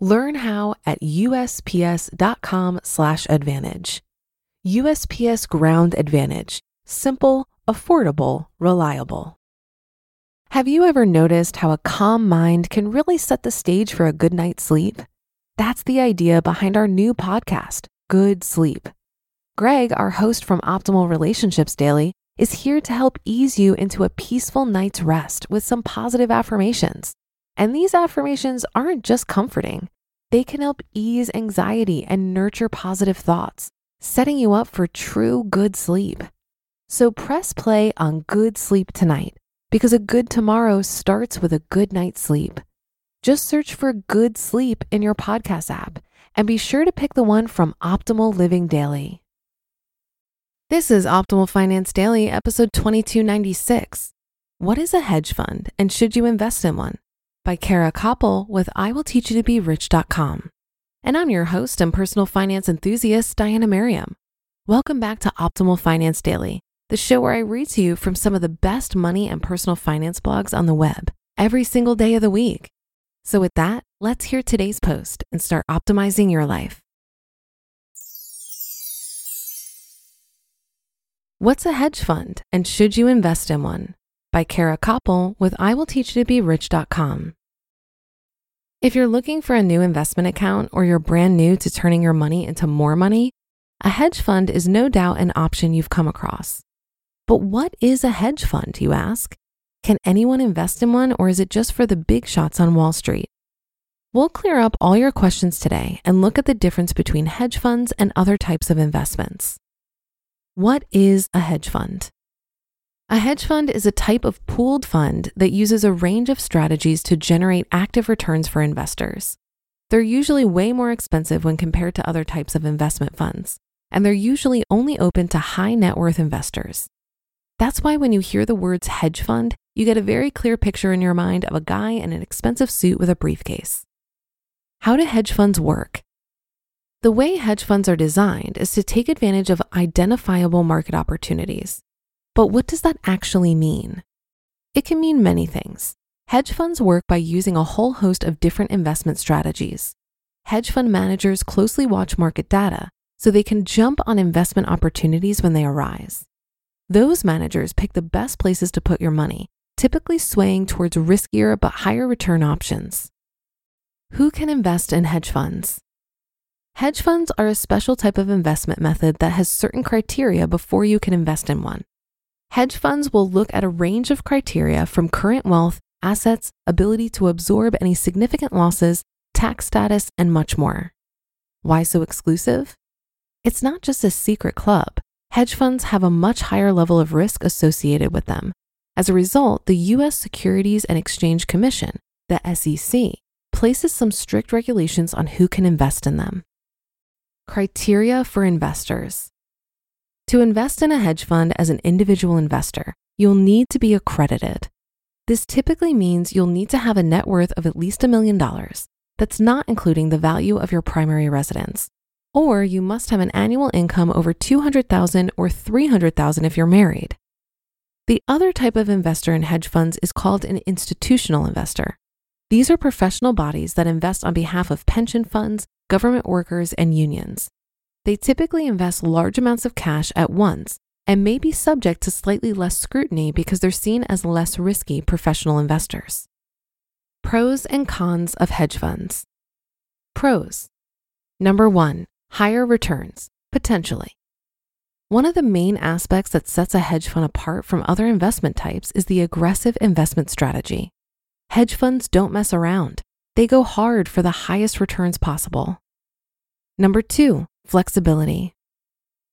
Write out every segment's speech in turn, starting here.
Learn how at usps.com/advantage. USPS Ground Advantage: simple, affordable, reliable. Have you ever noticed how a calm mind can really set the stage for a good night's sleep? That's the idea behind our new podcast, Good Sleep. Greg, our host from Optimal Relationships Daily, is here to help ease you into a peaceful night's rest with some positive affirmations. And these affirmations aren't just comforting, they can help ease anxiety and nurture positive thoughts, setting you up for true good sleep. So press play on Good Sleep tonight because a good tomorrow starts with a good night's sleep. Just search for Good Sleep in your podcast app and be sure to pick the one from Optimal Living Daily. This is Optimal Finance Daily, episode 2296. What is a hedge fund and should you invest in one? By Kara Copple with IWillTeachYouToBeRich.com. And I'm your host and personal finance enthusiast, Diana Merriam. Welcome back to Optimal Finance Daily, the show where I read to you from some of the best money and personal finance blogs on the web every single day of the week. So, with that, let's hear today's post and start optimizing your life. What's a hedge fund and should you invest in one? By Kara Copple with IWillTeachYouToBeRich.com. If you're looking for a new investment account or you're brand new to turning your money into more money, a hedge fund is no doubt an option you've come across. But what is a hedge fund, you ask? Can anyone invest in one or is it just for the big shots on Wall Street? We'll clear up all your questions today and look at the difference between hedge funds and other types of investments. What is a hedge fund? A hedge fund is a type of pooled fund that uses a range of strategies to generate active returns for investors. They're usually way more expensive when compared to other types of investment funds, and they're usually only open to high net worth investors. That's why when you hear the words hedge fund, you get a very clear picture in your mind of a guy in an expensive suit with a briefcase. How do hedge funds work? The way hedge funds are designed is to take advantage of identifiable market opportunities. But what does that actually mean? It can mean many things. Hedge funds work by using a whole host of different investment strategies. Hedge fund managers closely watch market data so they can jump on investment opportunities when they arise. Those managers pick the best places to put your money, typically swaying towards riskier but higher return options. Who can invest in hedge funds? Hedge funds are a special type of investment method that has certain criteria before you can invest in one. Hedge funds will look at a range of criteria from current wealth, assets, ability to absorb any significant losses, tax status, and much more. Why so exclusive? It's not just a secret club. Hedge funds have a much higher level of risk associated with them. As a result, the US Securities and Exchange Commission, the SEC, places some strict regulations on who can invest in them. Criteria for investors. To invest in a hedge fund as an individual investor, you'll need to be accredited. This typically means you'll need to have a net worth of at least a million dollars. That's not including the value of your primary residence. Or you must have an annual income over 200,000 or 300,000 if you're married. The other type of investor in hedge funds is called an institutional investor. These are professional bodies that invest on behalf of pension funds, government workers, and unions. They typically invest large amounts of cash at once and may be subject to slightly less scrutiny because they're seen as less risky professional investors. Pros and cons of hedge funds. Pros. Number one, higher returns, potentially. One of the main aspects that sets a hedge fund apart from other investment types is the aggressive investment strategy. Hedge funds don't mess around. They go hard for the highest returns possible. Number two, flexibility.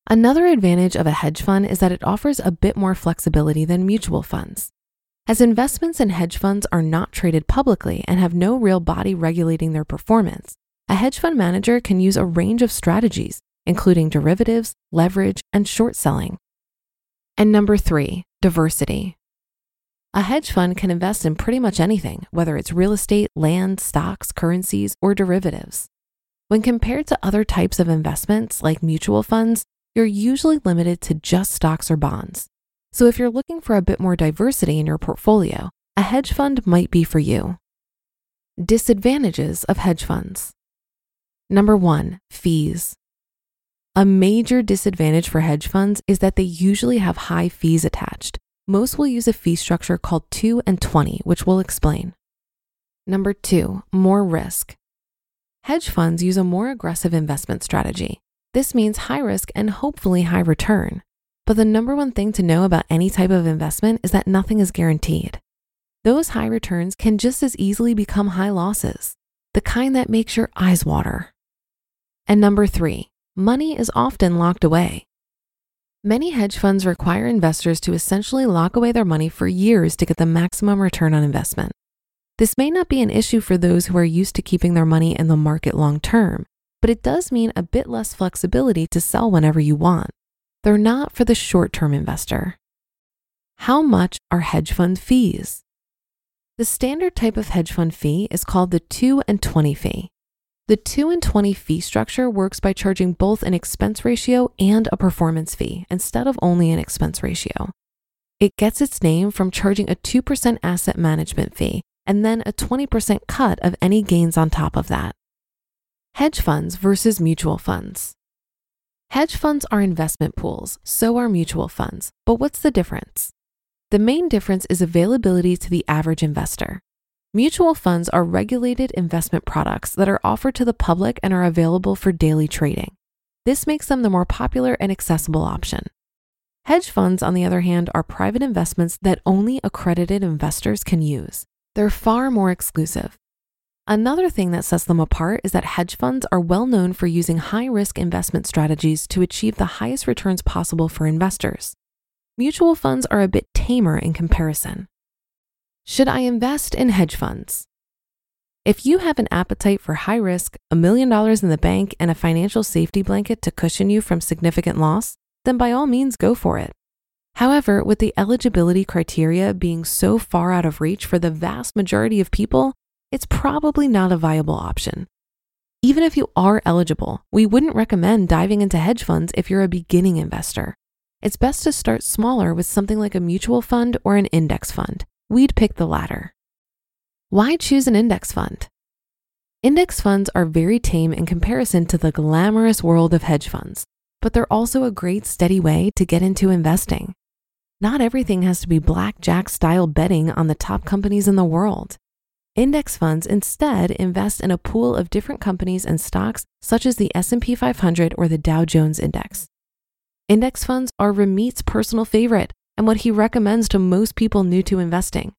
Another advantage of a hedge fund is that it offers a bit more flexibility than mutual funds. As investments in hedge funds are not traded publicly and have no real body regulating their performance, a hedge fund manager can use a range of strategies, including derivatives, leverage, and short selling. And number three, diversity. A hedge fund can invest in pretty much anything, whether it's real estate, land, stocks, currencies, or derivatives. When compared to other types of investments like mutual funds, you're usually limited to just stocks or bonds. So if you're looking for a bit more diversity in your portfolio, a hedge fund might be for you. Disadvantages of hedge funds. Number one, fees. A major disadvantage for hedge funds is that they usually have high fees attached. Most will use a fee structure called 2 and 20, which we'll explain. Number two, more risk. Hedge funds use a more aggressive investment strategy. This means high risk and hopefully high return. But the number one thing to know about any type of investment is that nothing is guaranteed. Those high returns can just as easily become high losses, the kind that makes your eyes water. And number three, money is often locked away. Many hedge funds require investors to essentially lock away their money for years to get the maximum return on investment. This may not be an issue for those who are used to keeping their money in the market long term, but it does mean a bit less flexibility to sell whenever you want. They're not for the short term investor. How much are hedge fund fees? The standard type of hedge fund fee is called the 2 and 20 fee. The 2 and 20 fee structure works by charging both an expense ratio and a performance fee instead of only an expense ratio. It gets its name from charging a 2% asset management fee and then a 20% cut of any gains on top of that. Hedge funds versus mutual funds. Hedge funds are investment pools, so are mutual funds. But what's the difference? The main difference is availability to the average investor. Mutual funds are regulated investment products that are offered to the public and are available for daily trading. This makes them the more popular and accessible option. Hedge funds, on the other hand, are private investments that only accredited investors can use. They're far more exclusive. Another thing that sets them apart is that hedge funds are well known for using high risk investment strategies to achieve the highest returns possible for investors. Mutual funds are a bit tamer in comparison. Should I invest in hedge funds? If you have an appetite for high risk, a million dollars in the bank, and a financial safety blanket to cushion you from significant loss, then by all means go for it. However, with the eligibility criteria being so far out of reach for the vast majority of people, it's probably not a viable option. Even if you are eligible, we wouldn't recommend diving into hedge funds if you're a beginning investor. It's best to start smaller with something like a mutual fund or an index fund we'd pick the latter. Why choose an index fund? Index funds are very tame in comparison to the glamorous world of hedge funds, but they're also a great steady way to get into investing. Not everything has to be blackjack style betting on the top companies in the world. Index funds instead invest in a pool of different companies and stocks such as the S&P 500 or the Dow Jones Index. Index funds are Ramit's personal favorite and what he recommends to most people new to investing.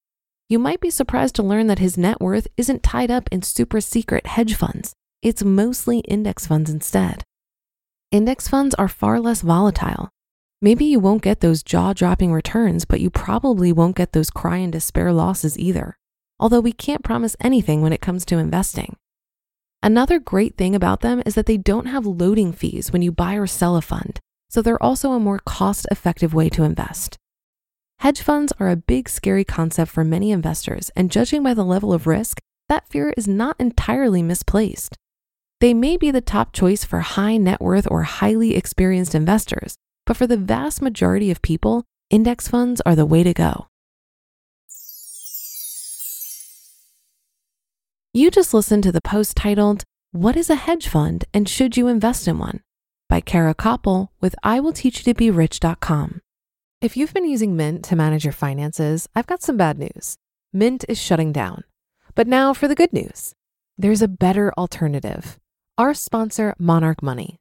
You might be surprised to learn that his net worth isn't tied up in super secret hedge funds. It's mostly index funds instead. Index funds are far less volatile. Maybe you won't get those jaw dropping returns, but you probably won't get those cry and despair losses either. Although we can't promise anything when it comes to investing. Another great thing about them is that they don't have loading fees when you buy or sell a fund, so they're also a more cost effective way to invest. Hedge funds are a big, scary concept for many investors, and judging by the level of risk, that fear is not entirely misplaced. They may be the top choice for high net worth or highly experienced investors, but for the vast majority of people, index funds are the way to go. You just listened to the post titled, What is a Hedge Fund and Should You Invest in One? by Kara Copple with IWillTeachYouToBeRich.com. If you've been using Mint to manage your finances, I've got some bad news. Mint is shutting down. But now for the good news there's a better alternative. Our sponsor, Monarch Money.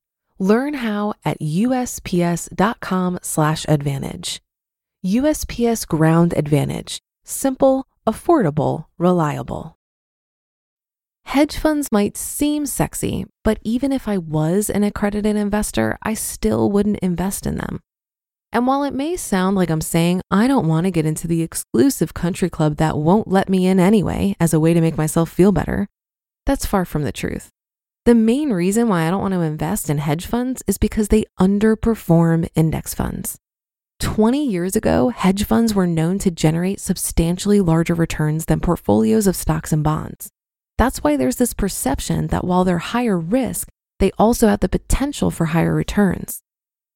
Learn how at USPS.com/slash advantage. USPS Ground Advantage. Simple, affordable, reliable. Hedge funds might seem sexy, but even if I was an accredited investor, I still wouldn't invest in them. And while it may sound like I'm saying I don't want to get into the exclusive country club that won't let me in anyway as a way to make myself feel better, that's far from the truth. The main reason why I don't want to invest in hedge funds is because they underperform index funds. 20 years ago, hedge funds were known to generate substantially larger returns than portfolios of stocks and bonds. That's why there's this perception that while they're higher risk, they also have the potential for higher returns.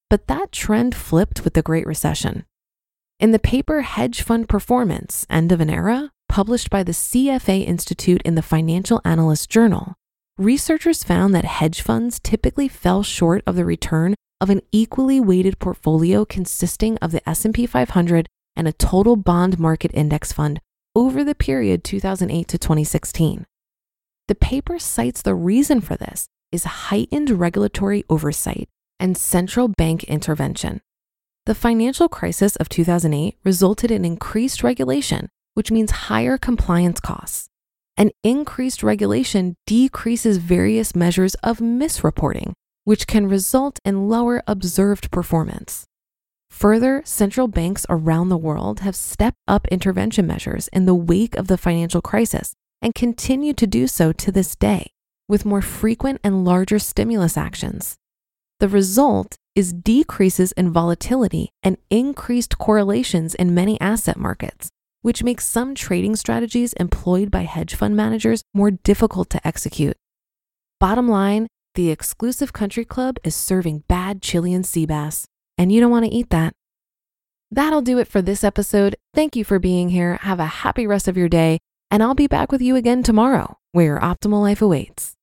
But that trend flipped with the Great Recession. In the paper Hedge Fund Performance End of an Era, published by the CFA Institute in the Financial Analyst Journal, researchers found that hedge funds typically fell short of the return of an equally weighted portfolio consisting of the S&P 500 and a total bond market index fund over the period 2008 to 2016. The paper cites the reason for this is heightened regulatory oversight and central bank intervention. The financial crisis of 2008 resulted in increased regulation, which means higher compliance costs. And increased regulation decreases various measures of misreporting, which can result in lower observed performance. Further, central banks around the world have stepped up intervention measures in the wake of the financial crisis and continue to do so to this day, with more frequent and larger stimulus actions. The result is decreases in volatility and increased correlations in many asset markets, which makes some trading strategies employed by hedge fund managers more difficult to execute. Bottom line, the exclusive country club is serving bad Chilean sea bass, and you don't want to eat that. That'll do it for this episode. Thank you for being here. Have a happy rest of your day, and I'll be back with you again tomorrow, where your optimal life awaits.